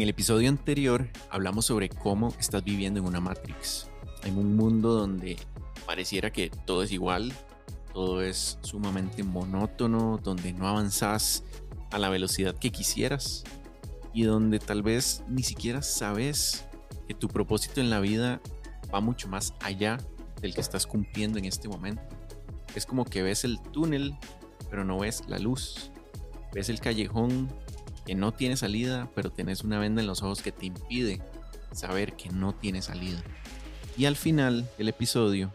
En el episodio anterior hablamos sobre cómo estás viviendo en una Matrix, en un mundo donde pareciera que todo es igual, todo es sumamente monótono, donde no avanzas a la velocidad que quisieras y donde tal vez ni siquiera sabes que tu propósito en la vida va mucho más allá del que estás cumpliendo en este momento. Es como que ves el túnel, pero no ves la luz. Ves el callejón que no tiene salida, pero tienes una venda en los ojos que te impide saber que no tiene salida. Y al final del episodio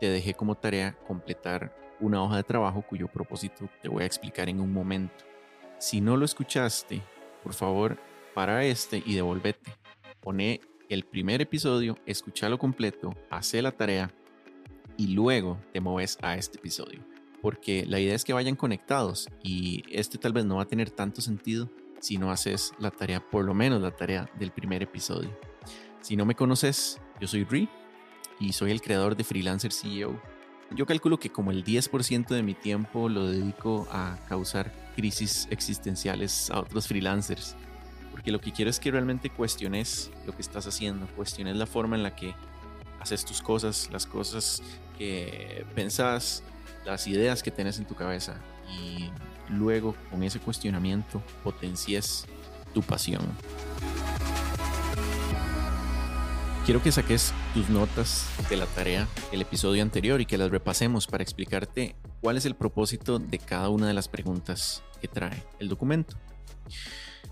te dejé como tarea completar una hoja de trabajo cuyo propósito te voy a explicar en un momento. Si no lo escuchaste, por favor, para este y devolvete. Pone el primer episodio, escúchalo completo, hace la tarea y luego te mueves a este episodio. Porque la idea es que vayan conectados y este tal vez no va a tener tanto sentido si no haces la tarea, por lo menos la tarea del primer episodio. Si no me conoces, yo soy Ri y soy el creador de Freelancer CEO. Yo calculo que como el 10% de mi tiempo lo dedico a causar crisis existenciales a otros freelancers. Porque lo que quiero es que realmente cuestiones lo que estás haciendo, cuestiones la forma en la que haces tus cosas, las cosas que pensás, las ideas que tienes en tu cabeza luego con ese cuestionamiento potencies tu pasión. Quiero que saques tus notas de la tarea del episodio anterior y que las repasemos para explicarte cuál es el propósito de cada una de las preguntas que trae el documento.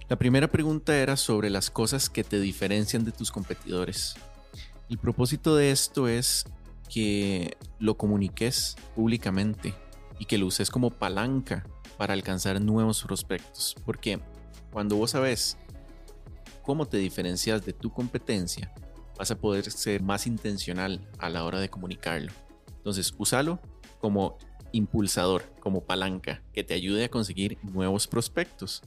La primera pregunta era sobre las cosas que te diferencian de tus competidores. El propósito de esto es que lo comuniques públicamente y que lo uses como palanca para alcanzar nuevos prospectos. Porque cuando vos sabes cómo te diferencias de tu competencia, vas a poder ser más intencional a la hora de comunicarlo. Entonces, úsalo como impulsador, como palanca, que te ayude a conseguir nuevos prospectos.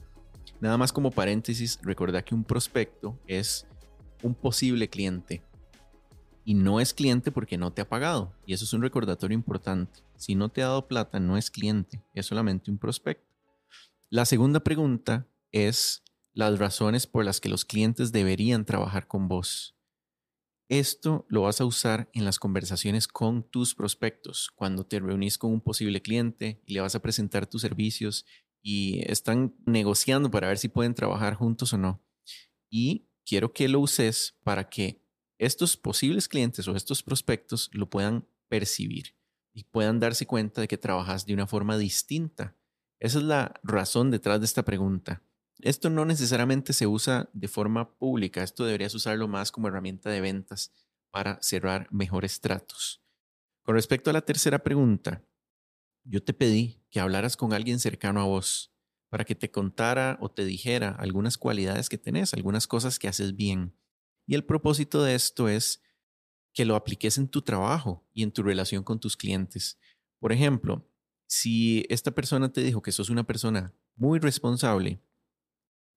Nada más como paréntesis, recuerda que un prospecto es un posible cliente y no es cliente porque no te ha pagado. Y eso es un recordatorio importante. Si no te ha dado plata, no es cliente, es solamente un prospecto. La segunda pregunta es las razones por las que los clientes deberían trabajar con vos. Esto lo vas a usar en las conversaciones con tus prospectos, cuando te reunís con un posible cliente y le vas a presentar tus servicios y están negociando para ver si pueden trabajar juntos o no. Y quiero que lo uses para que estos posibles clientes o estos prospectos lo puedan percibir y puedan darse cuenta de que trabajas de una forma distinta. Esa es la razón detrás de esta pregunta. Esto no necesariamente se usa de forma pública, esto deberías usarlo más como herramienta de ventas para cerrar mejores tratos. Con respecto a la tercera pregunta, yo te pedí que hablaras con alguien cercano a vos para que te contara o te dijera algunas cualidades que tenés, algunas cosas que haces bien. Y el propósito de esto es que lo apliques en tu trabajo y en tu relación con tus clientes. Por ejemplo, si esta persona te dijo que sos una persona muy responsable,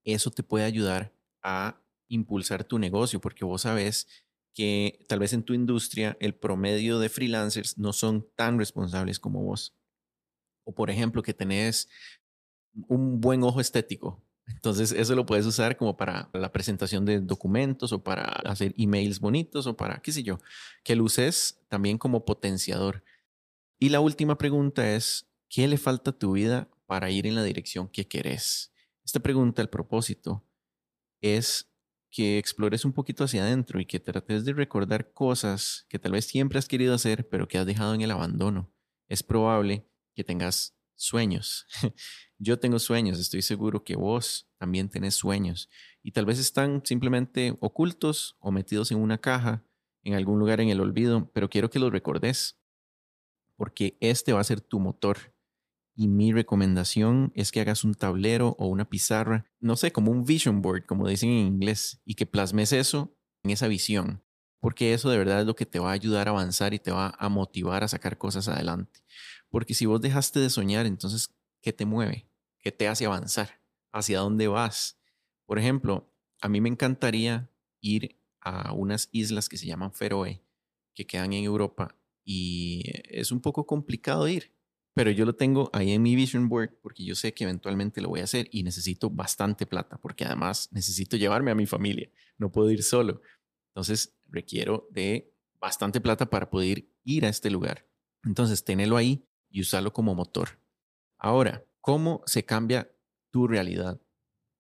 eso te puede ayudar a impulsar tu negocio porque vos sabes que tal vez en tu industria el promedio de freelancers no son tan responsables como vos. O por ejemplo, que tenés un buen ojo estético. Entonces eso lo puedes usar como para la presentación de documentos o para hacer emails bonitos o para, qué sé yo, que lo uses también como potenciador. Y la última pregunta es, ¿qué le falta a tu vida para ir en la dirección que querés? Esta pregunta, el propósito, es que explores un poquito hacia adentro y que trates de recordar cosas que tal vez siempre has querido hacer, pero que has dejado en el abandono. Es probable que tengas sueños. Yo tengo sueños, estoy seguro que vos también tenés sueños y tal vez están simplemente ocultos o metidos en una caja, en algún lugar en el olvido, pero quiero que los recordes porque este va a ser tu motor y mi recomendación es que hagas un tablero o una pizarra, no sé, como un vision board, como dicen en inglés, y que plasmes eso en esa visión, porque eso de verdad es lo que te va a ayudar a avanzar y te va a motivar a sacar cosas adelante. Porque si vos dejaste de soñar, entonces, ¿qué te mueve? ¿Qué te hace avanzar? ¿Hacia dónde vas? Por ejemplo, a mí me encantaría ir a unas islas que se llaman Feroe, que quedan en Europa, y es un poco complicado ir pero yo lo tengo ahí en mi vision board porque yo sé que eventualmente lo voy a hacer y necesito bastante plata porque además necesito llevarme a mi familia, no puedo ir solo. Entonces requiero de bastante plata para poder ir a este lugar. Entonces, tenerlo ahí y usarlo como motor. Ahora, ¿cómo se cambia tu realidad?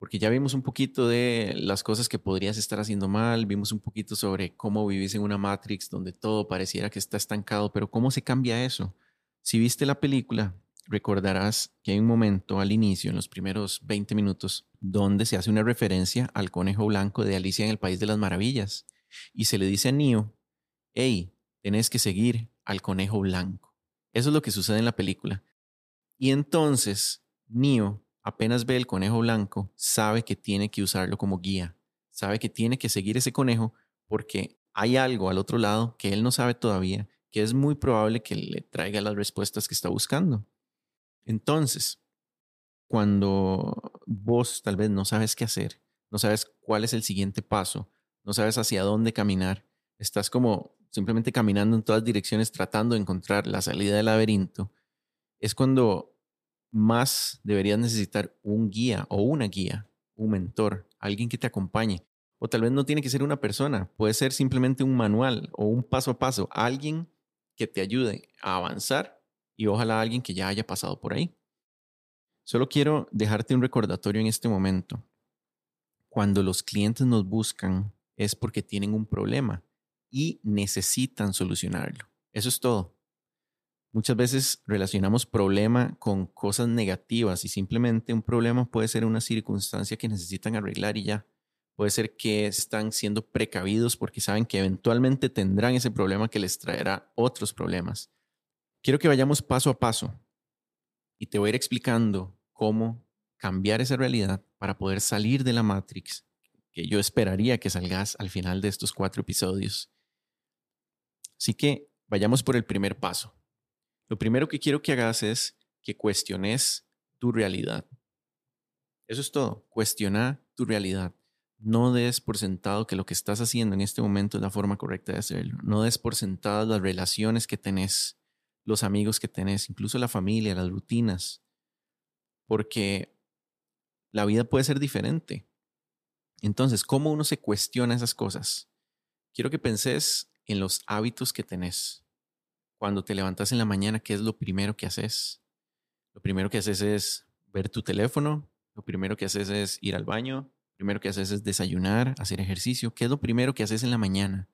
Porque ya vimos un poquito de las cosas que podrías estar haciendo mal, vimos un poquito sobre cómo vivís en una Matrix donde todo pareciera que está estancado, pero ¿cómo se cambia eso? Si viste la película, recordarás que hay un momento al inicio, en los primeros 20 minutos, donde se hace una referencia al conejo blanco de Alicia en el País de las Maravillas. Y se le dice a Neo, hey, tenés que seguir al conejo blanco. Eso es lo que sucede en la película. Y entonces, Neo apenas ve el conejo blanco, sabe que tiene que usarlo como guía, sabe que tiene que seguir ese conejo porque hay algo al otro lado que él no sabe todavía, que es muy probable que le traiga las respuestas que está buscando. Entonces, cuando vos tal vez no sabes qué hacer, no sabes cuál es el siguiente paso, no sabes hacia dónde caminar, estás como simplemente caminando en todas direcciones tratando de encontrar la salida del laberinto, es cuando más deberías necesitar un guía o una guía, un mentor, alguien que te acompañe. O tal vez no tiene que ser una persona, puede ser simplemente un manual o un paso a paso, alguien que te ayude a avanzar y ojalá alguien que ya haya pasado por ahí. Solo quiero dejarte un recordatorio en este momento. Cuando los clientes nos buscan es porque tienen un problema y necesitan solucionarlo. Eso es todo. Muchas veces relacionamos problema con cosas negativas y simplemente un problema puede ser una circunstancia que necesitan arreglar y ya. Puede ser que están siendo precavidos porque saben que eventualmente tendrán ese problema que les traerá otros problemas. Quiero que vayamos paso a paso y te voy a ir explicando cómo cambiar esa realidad para poder salir de la Matrix que yo esperaría que salgas al final de estos cuatro episodios. Así que vayamos por el primer paso. Lo primero que quiero que hagas es que cuestiones tu realidad. Eso es todo. Cuestiona tu realidad. No des por sentado que lo que estás haciendo en este momento es la forma correcta de hacerlo. No des por sentado las relaciones que tenés, los amigos que tenés, incluso la familia, las rutinas. Porque la vida puede ser diferente. Entonces, ¿cómo uno se cuestiona esas cosas? Quiero que penses en los hábitos que tenés cuando te levantas en la mañana, ¿qué es lo primero que haces? Lo primero que haces es ver tu teléfono, lo primero que haces es ir al baño, lo primero que haces es desayunar, hacer ejercicio. ¿Qué es lo primero que haces en la mañana?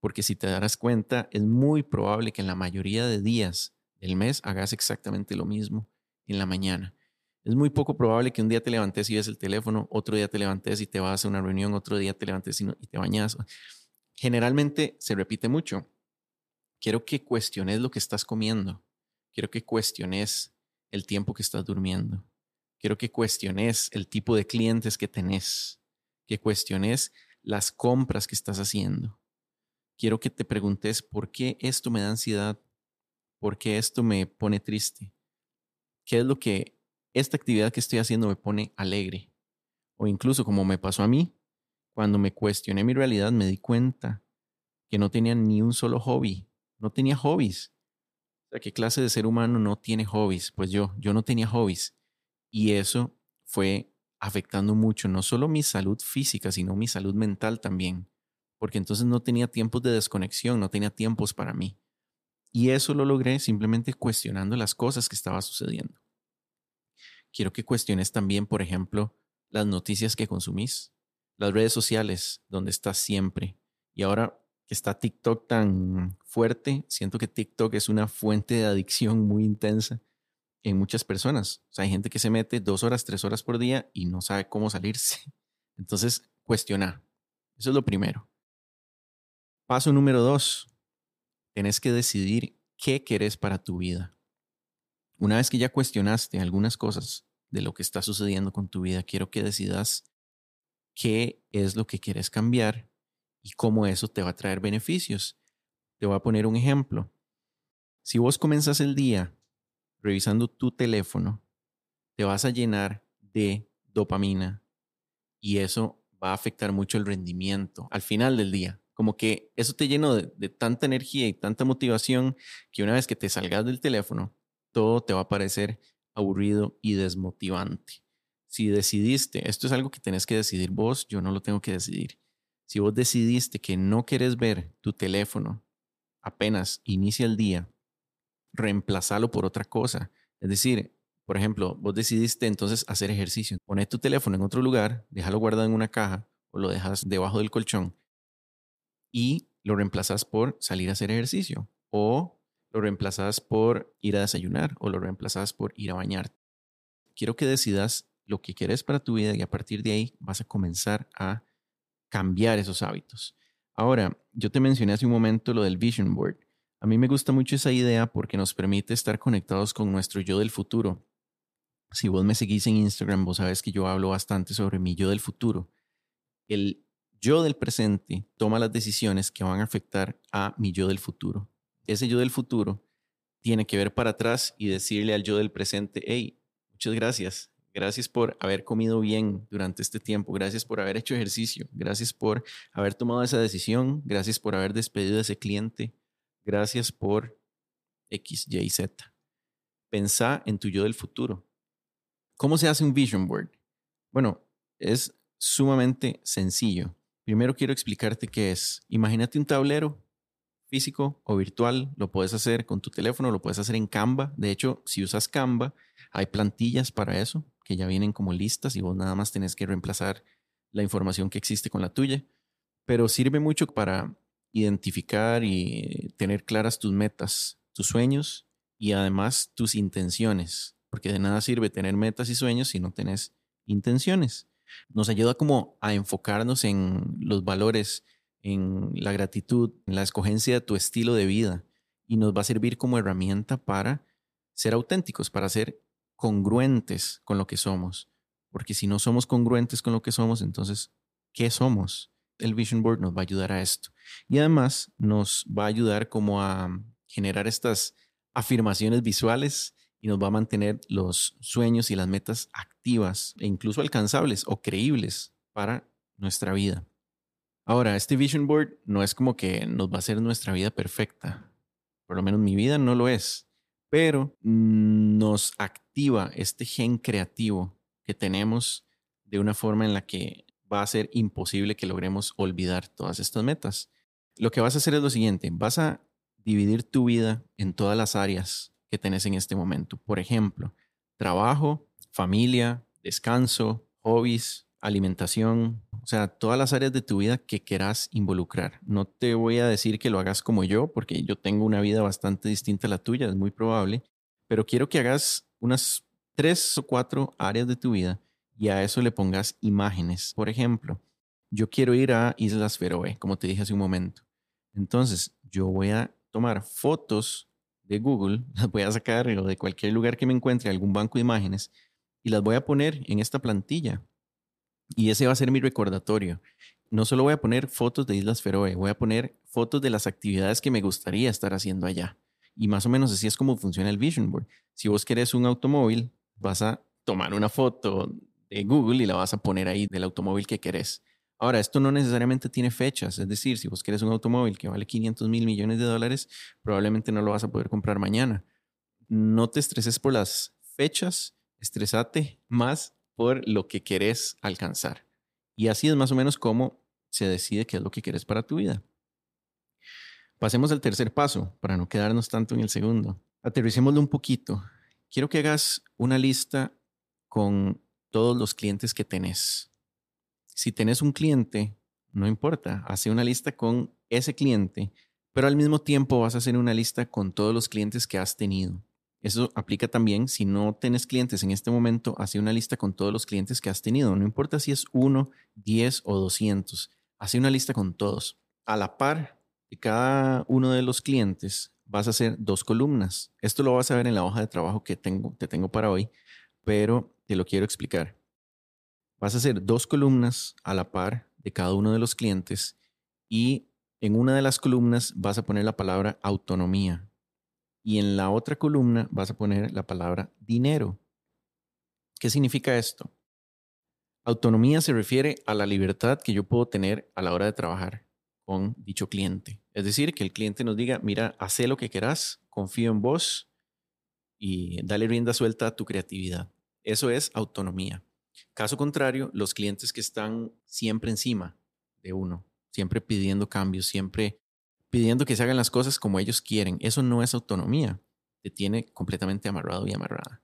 Porque si te darás cuenta, es muy probable que en la mayoría de días del mes hagas exactamente lo mismo en la mañana. Es muy poco probable que un día te levantes y ves el teléfono, otro día te levantes y te vas a una reunión, otro día te levantes y, y te bañas. Generalmente se repite mucho quiero que cuestiones lo que estás comiendo. Quiero que cuestiones el tiempo que estás durmiendo. Quiero que cuestiones el tipo de clientes que tenés. Que cuestiones las compras que estás haciendo. Quiero que te preguntes por qué esto me da ansiedad. ¿Por qué esto me pone triste? ¿Qué es lo que esta actividad que estoy haciendo me pone alegre? O incluso como me pasó a mí, cuando me cuestioné mi realidad me di cuenta que no tenía ni un solo hobby no tenía hobbies. O sea, ¿qué clase de ser humano no tiene hobbies? Pues yo, yo no tenía hobbies. Y eso fue afectando mucho, no solo mi salud física, sino mi salud mental también. Porque entonces no tenía tiempos de desconexión, no tenía tiempos para mí. Y eso lo logré simplemente cuestionando las cosas que estaban sucediendo. Quiero que cuestiones también, por ejemplo, las noticias que consumís, las redes sociales, donde estás siempre. Y ahora que está TikTok tan fuerte, siento que TikTok es una fuente de adicción muy intensa en muchas personas. O sea, hay gente que se mete dos horas, tres horas por día y no sabe cómo salirse. Entonces, cuestiona. Eso es lo primero. Paso número dos. Tienes que decidir qué querés para tu vida. Una vez que ya cuestionaste algunas cosas de lo que está sucediendo con tu vida, quiero que decidas qué es lo que quieres cambiar y cómo eso te va a traer beneficios. Te voy a poner un ejemplo. Si vos comenzas el día revisando tu teléfono, te vas a llenar de dopamina y eso va a afectar mucho el rendimiento al final del día. Como que eso te llena de, de, tanta energía y tanta motivación que una vez que te salgas del teléfono, todo te va a parecer aburrido y desmotivante. Si decidiste, esto es algo que tenés que decidir vos, yo no lo tengo que decidir. Si vos decidiste que no quieres ver tu teléfono apenas inicia el día, reemplazalo por otra cosa. Es decir, por ejemplo, vos decidiste entonces hacer ejercicio. Pones tu teléfono en otro lugar, déjalo guardado en una caja o lo dejas debajo del colchón y lo reemplazas por salir a hacer ejercicio o lo reemplazas por ir a desayunar o lo reemplazas por ir a bañar. Quiero que decidas lo que quieres para tu vida y a partir de ahí vas a comenzar a cambiar esos hábitos. Ahora, yo te mencioné hace un momento lo del Vision Board. A mí me gusta mucho esa idea porque nos permite estar conectados con nuestro yo del futuro. Si vos me seguís en Instagram, vos sabes que yo hablo bastante sobre mi yo del futuro. El yo del presente toma las decisiones que van a afectar a mi yo del futuro. Ese yo del futuro tiene que ver para atrás y decirle al yo del presente, hey, muchas gracias. Gracias por haber comido bien durante este tiempo. Gracias por haber hecho ejercicio. Gracias por haber tomado esa decisión. Gracias por haber despedido a ese cliente. Gracias por X, Y, Z. Pensá en tu yo del futuro. ¿Cómo se hace un vision board? Bueno, es sumamente sencillo. Primero quiero explicarte qué es. Imagínate un tablero físico o virtual. Lo puedes hacer con tu teléfono, lo puedes hacer en Canva. De hecho, si usas Canva, hay plantillas para eso que ya vienen como listas y vos nada más tenés que reemplazar la información que existe con la tuya. Pero sirve mucho para identificar y tener claras tus metas, tus sueños y además tus intenciones, porque de nada sirve tener metas y sueños si no tenés intenciones. Nos ayuda como a enfocarnos en los valores, en la gratitud, en la escogencia de tu estilo de vida y nos va a servir como herramienta para ser auténticos, para ser congruentes con lo que somos. Porque si no somos congruentes con lo que somos, entonces, ¿qué somos? el Vision Board nos va a ayudar a esto. Y además nos va a ayudar como a generar estas afirmaciones visuales y nos va a mantener los sueños y las metas activas e incluso alcanzables o creíbles para nuestra vida. Ahora, este Vision Board no es como que nos va a hacer nuestra vida perfecta. Por lo menos mi vida no lo es. Pero nos activa este gen creativo que tenemos de una forma en la que va a ser imposible que logremos olvidar todas estas metas. Lo que vas a hacer es lo siguiente, vas a dividir tu vida en todas las áreas que tenés en este momento. Por ejemplo, trabajo, familia, descanso, hobbies, alimentación, o sea, todas las áreas de tu vida que quieras involucrar. No te voy a decir que lo hagas como yo, porque yo tengo una vida bastante distinta a la tuya, es muy probable, pero quiero que hagas unas tres o cuatro áreas de tu vida y a eso le pongas imágenes. Por ejemplo, yo quiero ir a Islas Feroe, como te dije hace un momento. Entonces, yo voy a tomar fotos de Google, las voy a sacar o de cualquier lugar que me encuentre, algún banco de imágenes, y las voy a poner en esta plantilla. Y ese va a ser mi recordatorio. No solo voy a poner fotos de Islas Feroe, voy a poner fotos de las actividades que me gustaría estar haciendo allá. Y más o menos así es como funciona el Vision Board. Si vos querés un automóvil, vas a tomar una foto Google y la vas a poner ahí del automóvil que querés. Ahora, esto no necesariamente tiene fechas, es decir, si vos querés un automóvil que vale 500 mil millones de dólares, probablemente no lo vas a poder comprar mañana. No te estreses por las fechas, estresate más por lo que querés alcanzar. Y así es más o menos como se decide qué es lo que querés para tu vida. Pasemos al tercer paso, para no quedarnos tanto en el segundo. Aterricémoslo un poquito. Quiero que hagas una lista con todos los clientes que tenés. Si tenés un cliente, no importa, hace una lista con ese cliente, pero al mismo tiempo vas a hacer una lista con todos los clientes que has tenido. Eso aplica también si no tienes clientes en este momento, hace una lista con todos los clientes que has tenido. No importa si es uno, diez o doscientos, hace una lista con todos. A la par de cada uno de los clientes, vas a hacer dos columnas. Esto lo vas a ver en la hoja de trabajo que tengo, te tengo para hoy, pero te lo quiero explicar. Vas a hacer dos columnas a la par de cada uno de los clientes y en una de las columnas vas a poner la palabra autonomía y en la otra columna vas a poner la palabra dinero. ¿Qué significa esto? Autonomía se refiere a la libertad que yo puedo tener a la hora de trabajar con dicho cliente. Es decir, que el cliente nos diga, mira, haz lo que quieras, confío en vos, y dale rienda suelta a tu creatividad. Eso es autonomía. Caso contrario, los clientes que están siempre encima de uno, siempre pidiendo cambios, siempre pidiendo que se hagan las cosas como ellos quieren, eso no es autonomía. Te tiene completamente amarrado y amarrada.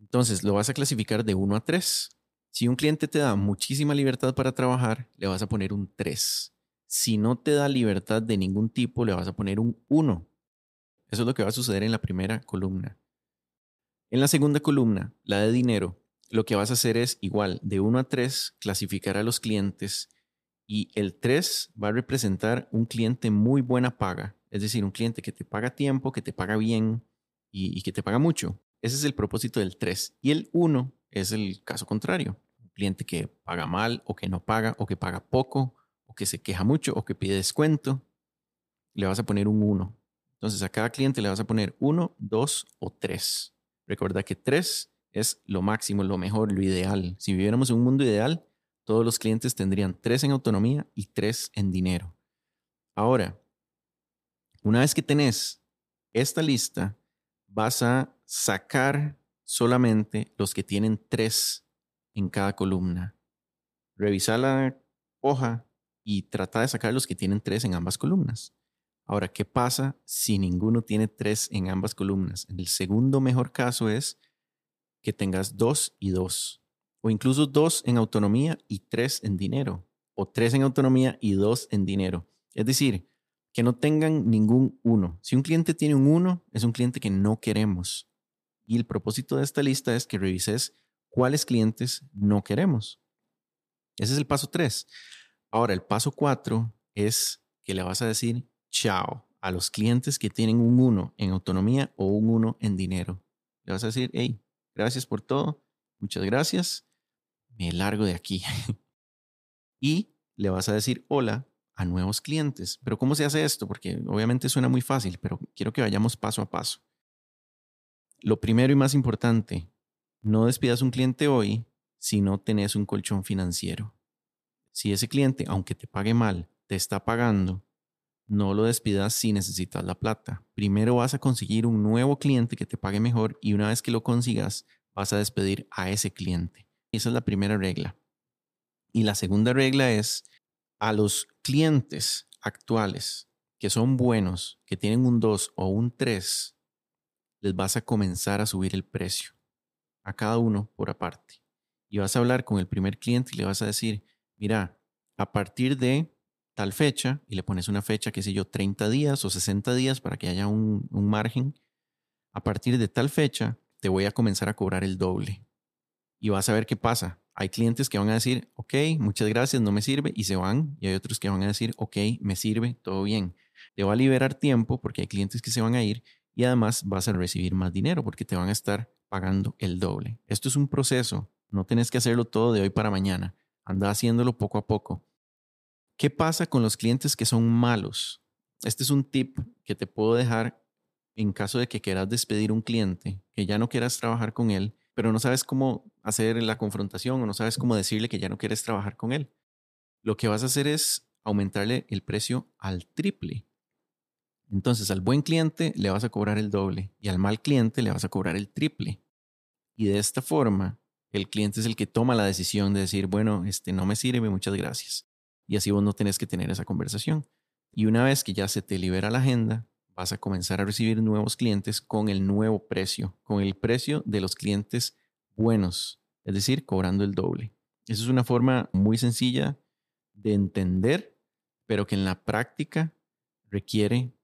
Entonces, lo vas a clasificar de 1 a 3. Si un cliente te da muchísima libertad para trabajar, le vas a poner un 3. Si no te da libertad de ningún tipo, le vas a poner un 1. Eso es lo que va a suceder en la primera columna. En la segunda columna, la de dinero, lo que vas a hacer es igual, de 1 a 3, clasificar a los clientes y el 3 va a representar un cliente muy buena paga, es decir, un cliente que te paga tiempo, que te paga bien y, que te paga mucho. Ese es el propósito del 3. Y el 1 es el caso contrario. Un cliente que paga mal o que no paga o que paga poco o que se queja mucho o que pide descuento. Le vas a poner un 1. Entonces a cada cliente le vas a poner 1, 2 o 3. Recuerda que 3 es lo máximo, lo mejor, lo ideal. Si viviéramos en un mundo ideal, todos los clientes tendrían 3 en autonomía y 3 en dinero. Ahora, una vez que tenés esta lista, vas a sacar solamente los que tienen tres en cada columna. Revisa la hoja y trata de sacar los que tienen tres en ambas columnas. Ahora, ¿qué pasa si ninguno tiene tres en ambas columnas? El segundo mejor caso es que tengas dos y dos, o incluso dos en autonomía y tres en dinero, o tres en autonomía y dos en dinero. Es decir, que no tengan ningún uno. Si un cliente tiene un uno, es un cliente que no queremos. Y el propósito de esta lista es que revises cuáles clientes no queremos. Ese es el paso 3. Ahora, el paso 4 es que le vas a decir chao a los clientes que tienen un 1 en autonomía o un 1 en dinero. Le vas a decir, hey, gracias por todo, muchas gracias, largo de aquí. y le vas a decir hola a nuevos clientes. Pero ¿cómo se hace esto? Porque obviamente suena muy fácil, pero quiero que vayamos paso a paso. Lo primero y más importante, no despidas un cliente hoy si no tenés un colchón financiero. Si ese cliente, aunque te pague mal, te está pagando, no lo despidas si necesitas la plata. Primero vas a conseguir un nuevo cliente que te pague mejor y una vez que lo consigas, vas a despedir a ese cliente. Esa es la primera regla. Y la segunda regla es a los clientes actuales que son buenos, que tienen un 2 o un 3, les vas a comenzar a subir el precio a cada uno por aparte. Y vas a hablar con el primer cliente y le vas a decir, mira, a partir de tal fecha, y le pones una fecha, qué sé yo, 30 días o 60 días para que haya un, un margen, a partir de tal fecha te voy a comenzar a cobrar el doble. Y vas a ver qué pasa. Hay clientes que van a decir, ok, muchas gracias, no me sirve, y se van. Y hay otros que van a decir, ok, me sirve, todo bien. Te va a liberar tiempo porque hay clientes que se van a ir y además vas a recibir más dinero porque te van a estar pagando el doble. Esto es un proceso, no tienes que hacerlo todo de hoy para mañana, anda haciéndolo poco a poco. ¿Qué pasa con los clientes que son malos? Este es un tip que te puedo dejar en caso de que quieras despedir un cliente, que ya no quieras trabajar con él, pero no sabes cómo hacer la confrontación o no sabes cómo decirle que ya no quieres trabajar con él. Lo que vas a hacer es aumentarle el precio al triple. Entonces al buen cliente le vas a cobrar el doble y al mal cliente le vas a cobrar el triple. Y de esta forma, el cliente es el que toma la decisión de decir, bueno, este no me sirve, muchas gracias. Y así vos no tenés que tener esa conversación. Y una vez que ya se te libera la agenda, vas a comenzar a recibir nuevos clientes con el nuevo precio, con el precio de los clientes buenos, es decir, cobrando el doble. Esa es una forma muy sencilla de entender, pero que en la práctica requiere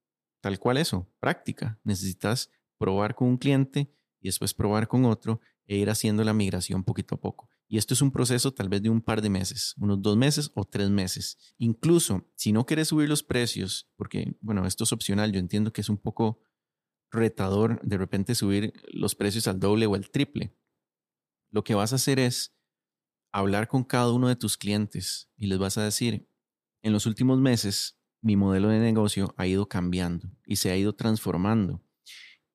Tal cual eso, práctica. Necesitas probar con un cliente y después probar con otro e ir haciendo la migración poquito a poco. Y esto es un proceso tal vez de un par de meses, unos dos meses o tres meses. Incluso si no quieres subir los precios, porque bueno, esto es opcional, yo entiendo que es un poco retador de repente subir los precios al doble o al triple. Lo que vas a hacer es hablar con cada uno de tus clientes y les vas a decir, en los últimos meses mi modelo de negocio ha ido cambiando y se ha ido transformando.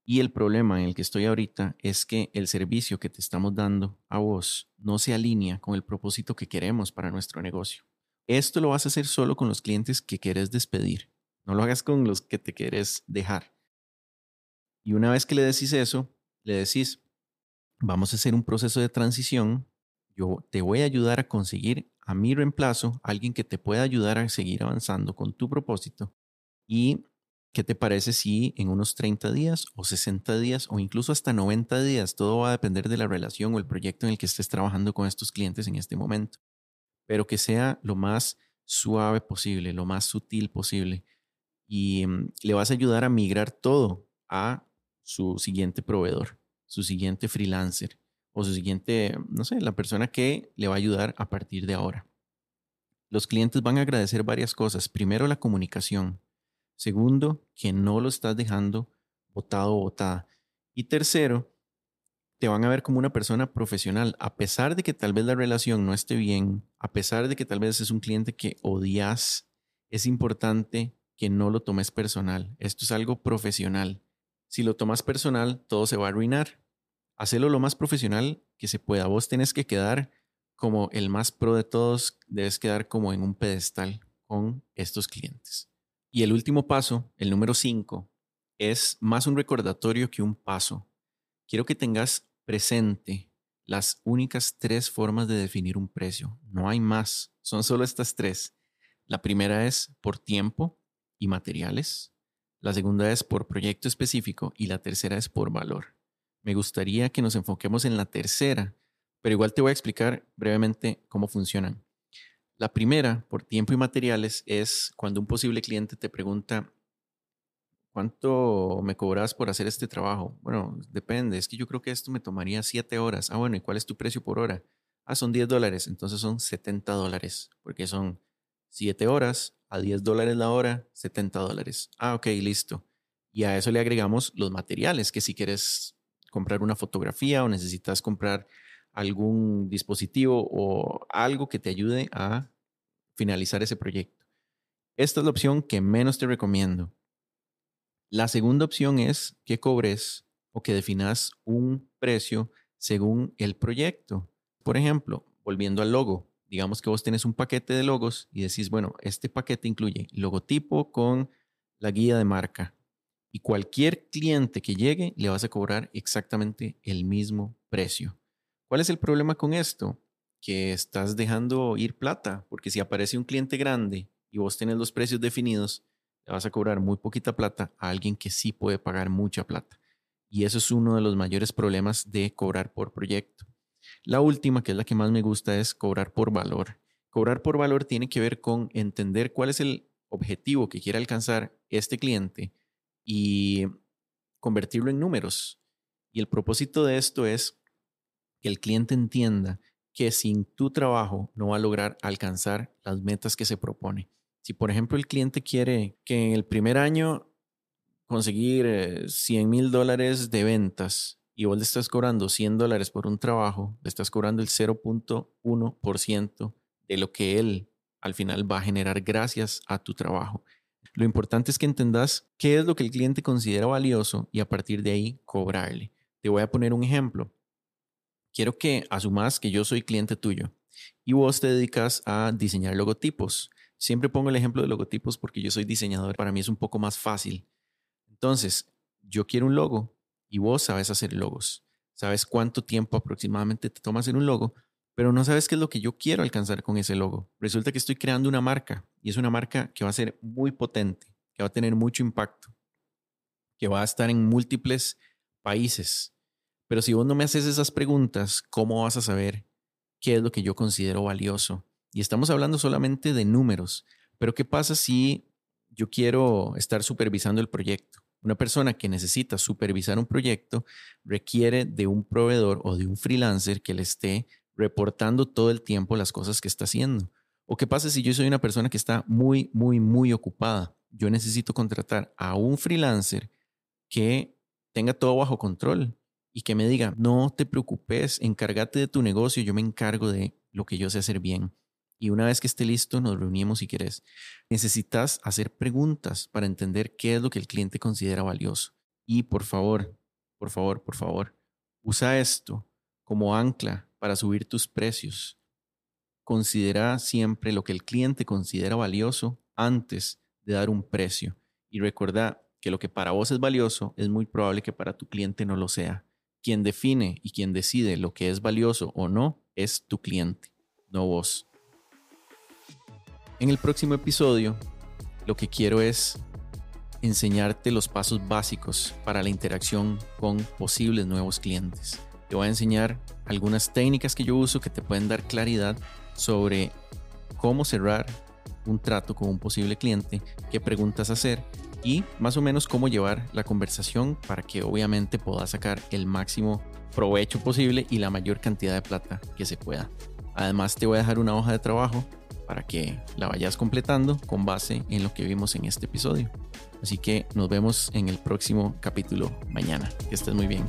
Y el problema en el que estoy ahorita es que el servicio que te estamos dando a vos no se alinea con el propósito que queremos para nuestro negocio. Esto lo vas a hacer solo con los clientes que quieres despedir. No lo hagas con los que te quieres dejar. Y una vez que le decís eso, le decís, vamos a hacer un proceso de transición, yo te voy a ayudar a conseguir a mi reemplazo, alguien que te pueda ayudar a seguir avanzando con tu propósito. ¿Y qué te parece si en unos 30 días o 60 días o incluso hasta 90 días, todo va a depender de la relación o el proyecto en el que estés trabajando con estos clientes en este momento, pero que sea lo más suave posible, lo más sutil posible. Y mm, le vas a ayudar a migrar todo a su siguiente proveedor, su siguiente freelancer o su siguiente, no sé, la persona que le va a ayudar a partir de ahora. Los clientes van a agradecer varias cosas. Primero, la comunicación. Segundo, que no lo estás dejando botado o botada. Y tercero, te van a ver como una persona profesional, a pesar de que tal vez la relación no esté bien, a pesar de que tal vez es un cliente que odias, es importante que no lo tomes personal. Esto es algo profesional. Si lo tomas personal, todo se va a arruinar hacerlo lo más profesional que se pueda. Vos tenés que quedar como el más pro de todos, debes quedar como en un pedestal con estos clientes. Y el último paso, el número 5, es más un recordatorio que un paso. Quiero que tengas presente las únicas tres formas de definir un precio. No hay más, son solo estas tres. La primera es por tiempo y materiales. La segunda es por proyecto específico y la tercera es por valor me gustaría que nos enfoquemos en la tercera, pero igual te voy a explicar brevemente cómo funcionan. La primera, por tiempo y materiales, es cuando un posible cliente te pregunta, ¿cuánto me cobras por hacer este trabajo? Bueno, depende, es que yo creo que esto me tomaría siete horas. Ah, bueno, ¿y cuál es tu precio por hora? Ah, son 10 dólares, entonces son 70 dólares, porque son siete horas a 10 dólares la hora, 70 dólares. Ah, ok, listo. Y a eso le agregamos los materiales, que si quieres comprar una fotografía o necesitas comprar algún dispositivo o algo que te ayude a finalizar ese proyecto. Esta es la opción que menos te recomiendo. La segunda opción es que cobres o que definas un precio según el proyecto. Por ejemplo, volviendo al logo, digamos que vos tenés un paquete de logos y decís, bueno, este paquete incluye logotipo con la guía de marca, y cualquier cliente que llegue le vas a cobrar exactamente el mismo precio. ¿Cuál es el problema con esto? Que estás dejando ir plata, porque si aparece un cliente grande y vos tenés los precios definidos, le vas a cobrar muy poquita plata a alguien que sí puede pagar mucha plata. Y eso es uno de los mayores problemas de cobrar por proyecto. La última, que es la que más me gusta, es cobrar por valor. Cobrar por valor tiene que ver con entender cuál es el objetivo que quiere alcanzar este cliente y convertirlo en números. Y el propósito de esto es que el cliente entienda que sin tu trabajo no va a lograr alcanzar las metas que se propone. Si por ejemplo el cliente quiere que en el primer año conseguir 100 eh, mil dólares de ventas y vos le estás cobrando 100 dólares por un trabajo, le estás cobrando el 0.1% de lo que él al final va a generar gracias a tu trabajo. Lo importante es que entendas qué es lo que el cliente considera valioso y a partir de ahí cobrarle. Te voy a poner un ejemplo. Quiero que asumas que yo soy cliente tuyo y vos te dedicas a diseñar logotipos. Siempre pongo el ejemplo de logotipos porque yo soy diseñador, para mí es un poco más fácil. Entonces, yo quiero un logo y vos sabes hacer logos. Sabes cuánto tiempo aproximadamente te toma hacer un logo, pero no sabes qué es lo que yo quiero alcanzar con ese logo. Resulta que estoy creando una marca y es una marca que va a ser muy potente, que va a tener mucho impacto, que va a estar en múltiples países. Pero si vos no me haces esas preguntas, ¿cómo vas a saber qué es lo que yo considero valioso? Y estamos hablando solamente de números, pero ¿qué pasa si yo quiero estar supervisando el proyecto? Una persona que necesita supervisar un proyecto requiere de un proveedor o de un freelancer que le esté reportando todo el tiempo las cosas que está haciendo. ¿O qué pasa si yo soy una persona que está muy, muy, muy ocupada? Yo necesito contratar a un freelancer que tenga todo bajo control y que me diga, no te preocupes, encárgate de tu negocio, yo me encargo de lo que yo sé hacer bien. Y una vez que esté listo, nos reunimos si quieres. Necesitas hacer preguntas para entender qué es lo que el cliente considera valioso. Y por favor, por favor, por favor, usa esto como ancla para subir tus precios. Considera siempre lo que el cliente considera valioso antes de dar un precio. Y recuerda, que lo que para vos es valioso es muy probable que para tu cliente no lo sea. Quien define y quien decide lo que es valioso o no es tu cliente, no vos. En el próximo episodio, lo que quiero es enseñarte los pasos básicos para la interacción con posibles nuevos clientes. Te voy a enseñar algunas técnicas que yo uso que te pueden dar claridad sobre cómo cerrar un trato con un posible cliente, qué preguntas hacer y más o menos cómo llevar la conversación para que obviamente puedas sacar el máximo provecho posible y la mayor cantidad de plata que se pueda. Además te voy a dejar una hoja de trabajo para que la vayas completando con base en lo que vimos en este episodio. Así que nos vemos en el próximo capítulo mañana. Que estés muy bien.